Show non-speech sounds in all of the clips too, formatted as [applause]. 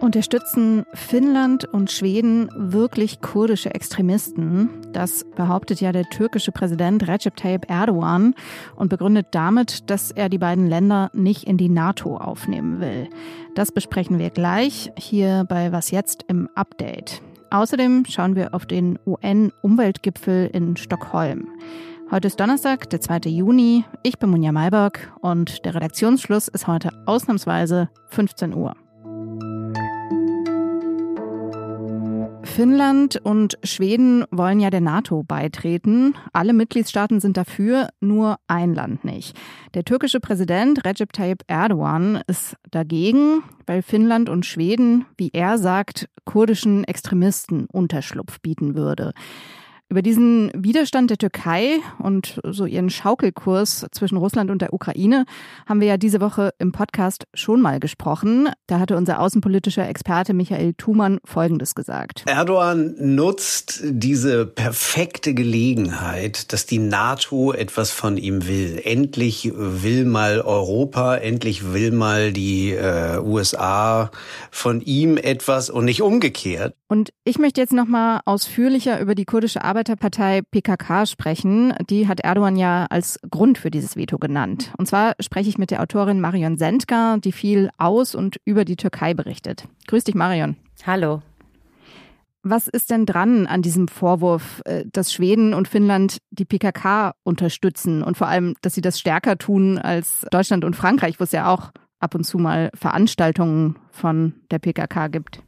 Unterstützen Finnland und Schweden wirklich kurdische Extremisten? Das behauptet ja der türkische Präsident Recep Tayyip Erdogan und begründet damit, dass er die beiden Länder nicht in die NATO aufnehmen will. Das besprechen wir gleich hier bei Was jetzt im Update. Außerdem schauen wir auf den UN-Umweltgipfel in Stockholm. Heute ist Donnerstag, der 2. Juni. Ich bin Munja Mayberg und der Redaktionsschluss ist heute ausnahmsweise 15 Uhr. Finnland und Schweden wollen ja der NATO beitreten. Alle Mitgliedstaaten sind dafür, nur ein Land nicht. Der türkische Präsident Recep Tayyip Erdogan ist dagegen, weil Finnland und Schweden, wie er sagt, kurdischen Extremisten Unterschlupf bieten würde. Über diesen Widerstand der Türkei und so ihren Schaukelkurs zwischen Russland und der Ukraine haben wir ja diese Woche im Podcast schon mal gesprochen. Da hatte unser außenpolitischer Experte Michael Thumann Folgendes gesagt. Erdogan nutzt diese perfekte Gelegenheit, dass die NATO etwas von ihm will. Endlich will mal Europa, endlich will mal die äh, USA von ihm etwas und nicht umgekehrt. Und ich möchte jetzt noch mal ausführlicher über die kurdische Arbeiterpartei PKK sprechen. Die hat Erdogan ja als Grund für dieses Veto genannt. Und zwar spreche ich mit der Autorin Marion Sendka, die viel aus und über die Türkei berichtet. Grüß dich, Marion. Hallo. Was ist denn dran an diesem Vorwurf, äh, dass Schweden und Finnland die PKK unterstützen und vor allem, dass sie das stärker tun als Deutschland und Frankreich, wo es ja auch ab und zu mal Veranstaltungen von der PKK gibt?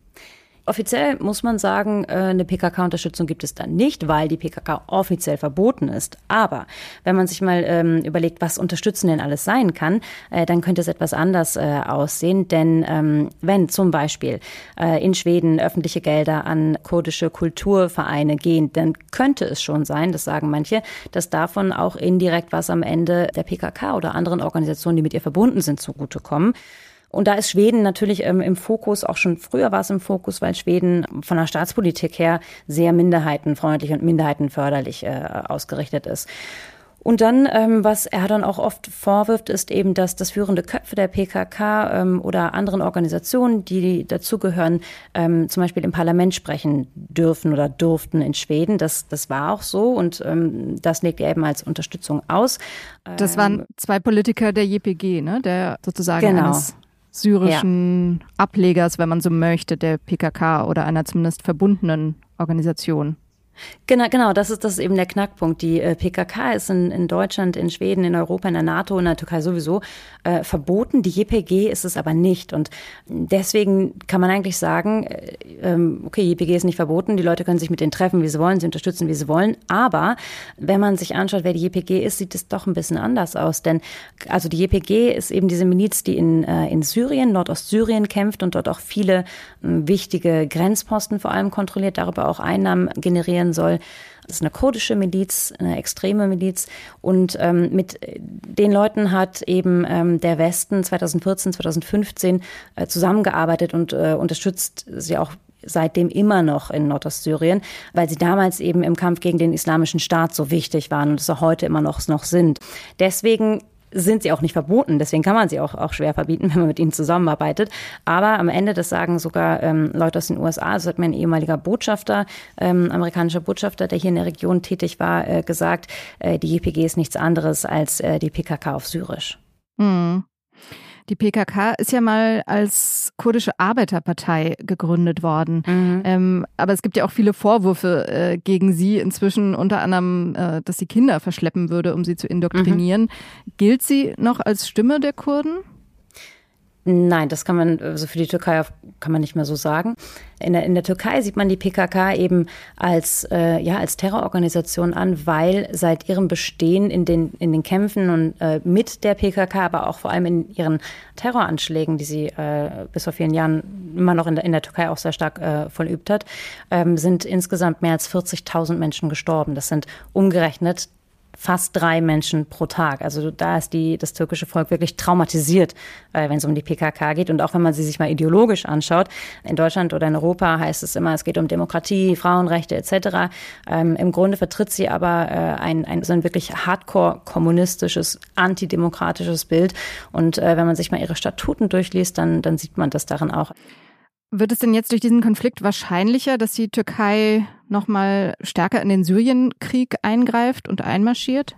Offiziell muss man sagen, äh, eine PKK-Unterstützung gibt es dann nicht, weil die PKK offiziell verboten ist. Aber wenn man sich mal ähm, überlegt, was Unterstützen denn alles sein kann, äh, dann könnte es etwas anders äh, aussehen. Denn ähm, wenn zum Beispiel äh, in Schweden öffentliche Gelder an kurdische Kulturvereine gehen, dann könnte es schon sein, das sagen manche, dass davon auch indirekt was am Ende der PKK oder anderen Organisationen, die mit ihr verbunden sind, zugutekommen. Und da ist Schweden natürlich ähm, im Fokus, auch schon früher war es im Fokus, weil Schweden von der Staatspolitik her sehr minderheitenfreundlich und minderheitenförderlich äh, ausgerichtet ist. Und dann, ähm, was er dann auch oft vorwirft, ist eben, dass das führende Köpfe der PKK ähm, oder anderen Organisationen, die dazugehören, ähm, zum Beispiel im Parlament sprechen dürfen oder durften in Schweden. Das, das war auch so und ähm, das legt er eben als Unterstützung aus. Das waren ähm, zwei Politiker der JPG, ne? der sozusagen genau. eines syrischen ja. Ablegers, wenn man so möchte, der PKK oder einer zumindest verbundenen Organisation. Genau, genau, das ist, das ist eben der Knackpunkt. Die äh, PKK ist in, in Deutschland, in Schweden, in Europa, in der NATO, in der Türkei sowieso äh, verboten. Die JPG ist es aber nicht. Und deswegen kann man eigentlich sagen, äh, ähm, okay, JPG ist nicht verboten, die Leute können sich mit denen treffen, wie sie wollen, sie unterstützen, wie sie wollen. Aber wenn man sich anschaut, wer die JPG ist, sieht es doch ein bisschen anders aus. Denn also die JPG ist eben diese Miliz, die in, äh, in Syrien, Nordostsyrien kämpft und dort auch viele wichtige Grenzposten vor allem kontrolliert, darüber auch Einnahmen generieren werden soll. Das ist eine kurdische Miliz, eine extreme Miliz. Und ähm, mit den Leuten hat eben ähm, der Westen 2014, 2015 äh, zusammengearbeitet und äh, unterstützt sie auch seitdem immer noch in Nordostsyrien, weil sie damals eben im Kampf gegen den islamischen Staat so wichtig waren und es auch heute immer noch, noch sind. Deswegen sind sie auch nicht verboten. Deswegen kann man sie auch, auch schwer verbieten, [laughs] wenn man mit ihnen zusammenarbeitet. Aber am Ende, das sagen sogar ähm, Leute aus den USA, das hat mir ein ehemaliger Botschafter, ähm, amerikanischer Botschafter, der hier in der Region tätig war, äh, gesagt, äh, die JPG ist nichts anderes als äh, die PKK auf Syrisch. Mhm. Die PKK ist ja mal als kurdische Arbeiterpartei gegründet worden. Mhm. Ähm, aber es gibt ja auch viele Vorwürfe äh, gegen sie inzwischen, unter anderem, äh, dass sie Kinder verschleppen würde, um sie zu indoktrinieren. Mhm. Gilt sie noch als Stimme der Kurden? Nein, das kann man, also für die Türkei kann man nicht mehr so sagen. In der, in der Türkei sieht man die PKK eben als, äh, ja, als Terrororganisation an, weil seit ihrem Bestehen in den, in den Kämpfen und äh, mit der PKK, aber auch vor allem in ihren Terroranschlägen, die sie äh, bis vor vielen Jahren immer noch in der, in der Türkei auch sehr stark äh, vollübt hat, ähm, sind insgesamt mehr als 40.000 Menschen gestorben. Das sind umgerechnet fast drei Menschen pro Tag. Also da ist die, das türkische Volk wirklich traumatisiert, äh, wenn es um die PKK geht. Und auch wenn man sie sich mal ideologisch anschaut, in Deutschland oder in Europa heißt es immer, es geht um Demokratie, Frauenrechte etc. Ähm, Im Grunde vertritt sie aber äh, ein, ein, so ein wirklich hardcore kommunistisches, antidemokratisches Bild. Und äh, wenn man sich mal ihre Statuten durchliest, dann, dann sieht man das darin auch. Wird es denn jetzt durch diesen Konflikt wahrscheinlicher, dass die Türkei noch mal stärker in den Syrienkrieg eingreift und einmarschiert?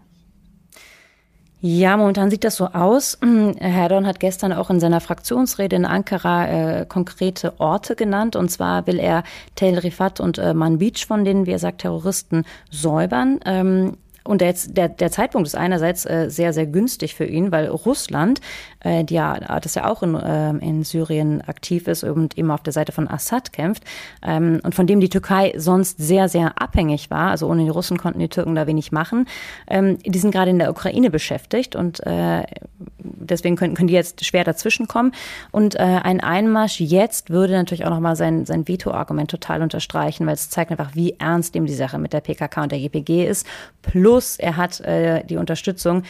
Ja, momentan sieht das so aus. [clears throat] Herr Erdogan hat gestern auch in seiner Fraktionsrede in Ankara äh, konkrete Orte genannt. Und zwar will er Tel Rifat und äh, Manbij von denen, wie er sagt, Terroristen säubern. Ähm, und der, der, der Zeitpunkt ist einerseits äh, sehr, sehr günstig für ihn, weil Russland, äh, die ja, das ja auch in, äh, in Syrien aktiv ist und immer auf der Seite von Assad kämpft ähm, und von dem die Türkei sonst sehr, sehr abhängig war, also ohne die Russen konnten die Türken da wenig machen, ähm, die sind gerade in der Ukraine beschäftigt und äh, deswegen können, können die jetzt schwer dazwischenkommen. Und äh, ein Einmarsch jetzt würde natürlich auch nochmal sein, sein Veto-Argument total unterstreichen, weil es zeigt einfach, wie ernst ihm die Sache mit der PKK und der GPG ist. Plus er hat äh, die Unterstützung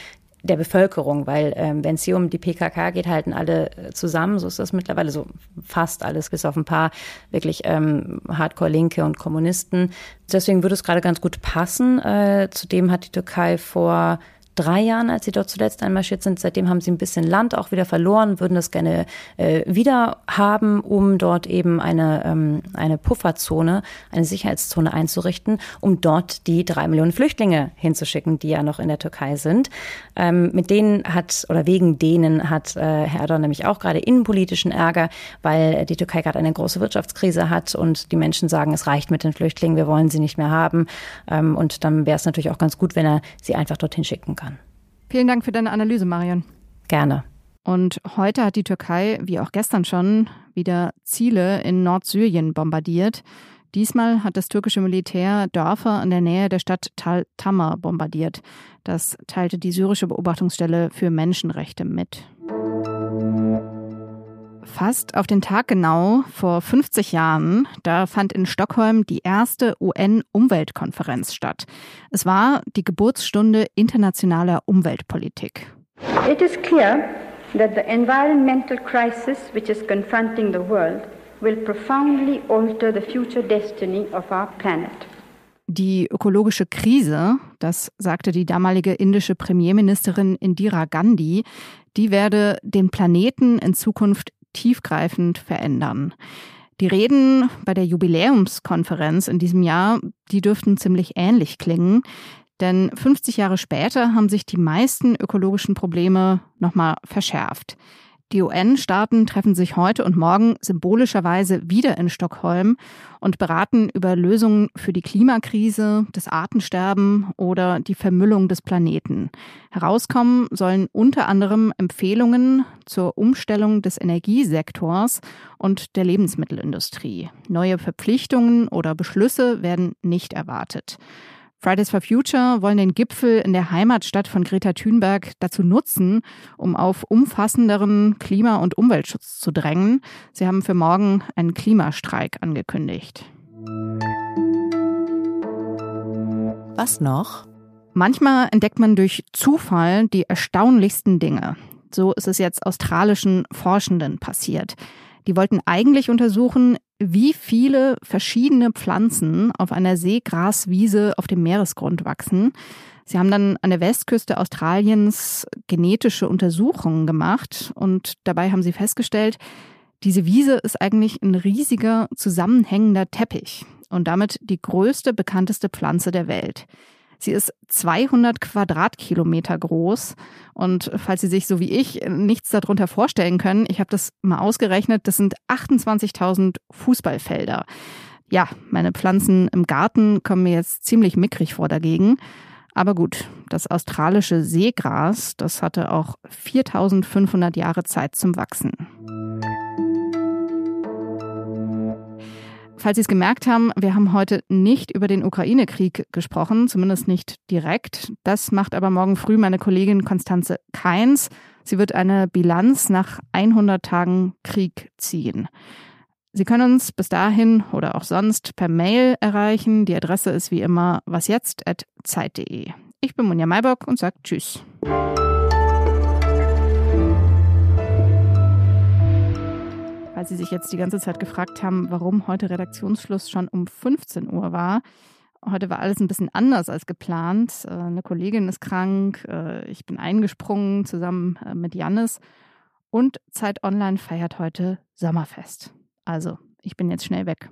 der Bevölkerung, weil ähm, wenn es hier um die PKK geht, halten alle äh, zusammen. So ist das mittlerweile so fast alles, bis auf ein paar wirklich ähm, Hardcore-Linke und Kommunisten. Deswegen würde es gerade ganz gut passen. Äh, zudem hat die Türkei vor drei Jahren, als sie dort zuletzt einmarschiert sind. Seitdem haben sie ein bisschen Land auch wieder verloren, würden das gerne äh, wieder haben, um dort eben eine, ähm, eine Pufferzone, eine Sicherheitszone einzurichten, um dort die drei Millionen Flüchtlinge hinzuschicken, die ja noch in der Türkei sind. Ähm, mit denen hat oder wegen denen hat äh, Herr Erdogan nämlich auch gerade innenpolitischen Ärger, weil die Türkei gerade eine große Wirtschaftskrise hat und die Menschen sagen, es reicht mit den Flüchtlingen, wir wollen sie nicht mehr haben. Ähm, und dann wäre es natürlich auch ganz gut, wenn er sie einfach dorthin schicken kann kann. Vielen Dank für deine Analyse, Marion. Gerne. Und heute hat die Türkei, wie auch gestern schon, wieder Ziele in Nordsyrien bombardiert. Diesmal hat das türkische Militär Dörfer in der Nähe der Stadt Tal Tamar bombardiert. Das teilte die syrische Beobachtungsstelle für Menschenrechte mit. Fast auf den Tag genau vor 50 Jahren, da fand in Stockholm die erste UN-Umweltkonferenz statt. Es war die Geburtsstunde internationaler Umweltpolitik. It is clear that the environmental crisis which is confronting the world will profoundly alter the future destiny of our planet. Die ökologische Krise, das sagte die damalige indische Premierministerin Indira Gandhi, die werde den Planeten in Zukunft tiefgreifend verändern. Die Reden bei der Jubiläumskonferenz in diesem Jahr, die dürften ziemlich ähnlich klingen. Denn 50 Jahre später haben sich die meisten ökologischen Probleme nochmal verschärft. Die UN-Staaten treffen sich heute und morgen symbolischerweise wieder in Stockholm und beraten über Lösungen für die Klimakrise, das Artensterben oder die Vermüllung des Planeten. Herauskommen sollen unter anderem Empfehlungen zur Umstellung des Energiesektors und der Lebensmittelindustrie. Neue Verpflichtungen oder Beschlüsse werden nicht erwartet. Fridays for Future wollen den Gipfel in der Heimatstadt von Greta Thunberg dazu nutzen, um auf umfassenderen Klima- und Umweltschutz zu drängen. Sie haben für morgen einen Klimastreik angekündigt. Was noch? Manchmal entdeckt man durch Zufall die erstaunlichsten Dinge. So ist es jetzt australischen Forschenden passiert. Die wollten eigentlich untersuchen, wie viele verschiedene Pflanzen auf einer Seegraswiese auf dem Meeresgrund wachsen. Sie haben dann an der Westküste Australiens genetische Untersuchungen gemacht und dabei haben sie festgestellt, diese Wiese ist eigentlich ein riesiger zusammenhängender Teppich und damit die größte bekannteste Pflanze der Welt. Sie ist 200 Quadratkilometer groß. Und falls Sie sich so wie ich nichts darunter vorstellen können, ich habe das mal ausgerechnet, das sind 28.000 Fußballfelder. Ja, meine Pflanzen im Garten kommen mir jetzt ziemlich mickrig vor dagegen. Aber gut, das australische Seegras, das hatte auch 4500 Jahre Zeit zum Wachsen. Falls Sie es gemerkt haben, wir haben heute nicht über den Ukraine-Krieg gesprochen, zumindest nicht direkt. Das macht aber morgen früh meine Kollegin Konstanze Keins. Sie wird eine Bilanz nach 100 Tagen Krieg ziehen. Sie können uns bis dahin oder auch sonst per Mail erreichen. Die Adresse ist wie immer wasjetzt.zeit.de. Ich bin Monja Maybock und sage Tschüss. Weil Sie sich jetzt die ganze Zeit gefragt haben, warum heute Redaktionsschluss schon um 15 Uhr war. Heute war alles ein bisschen anders als geplant. Äh, eine Kollegin ist krank, äh, ich bin eingesprungen zusammen äh, mit Jannis und Zeit Online feiert heute Sommerfest. Also, ich bin jetzt schnell weg.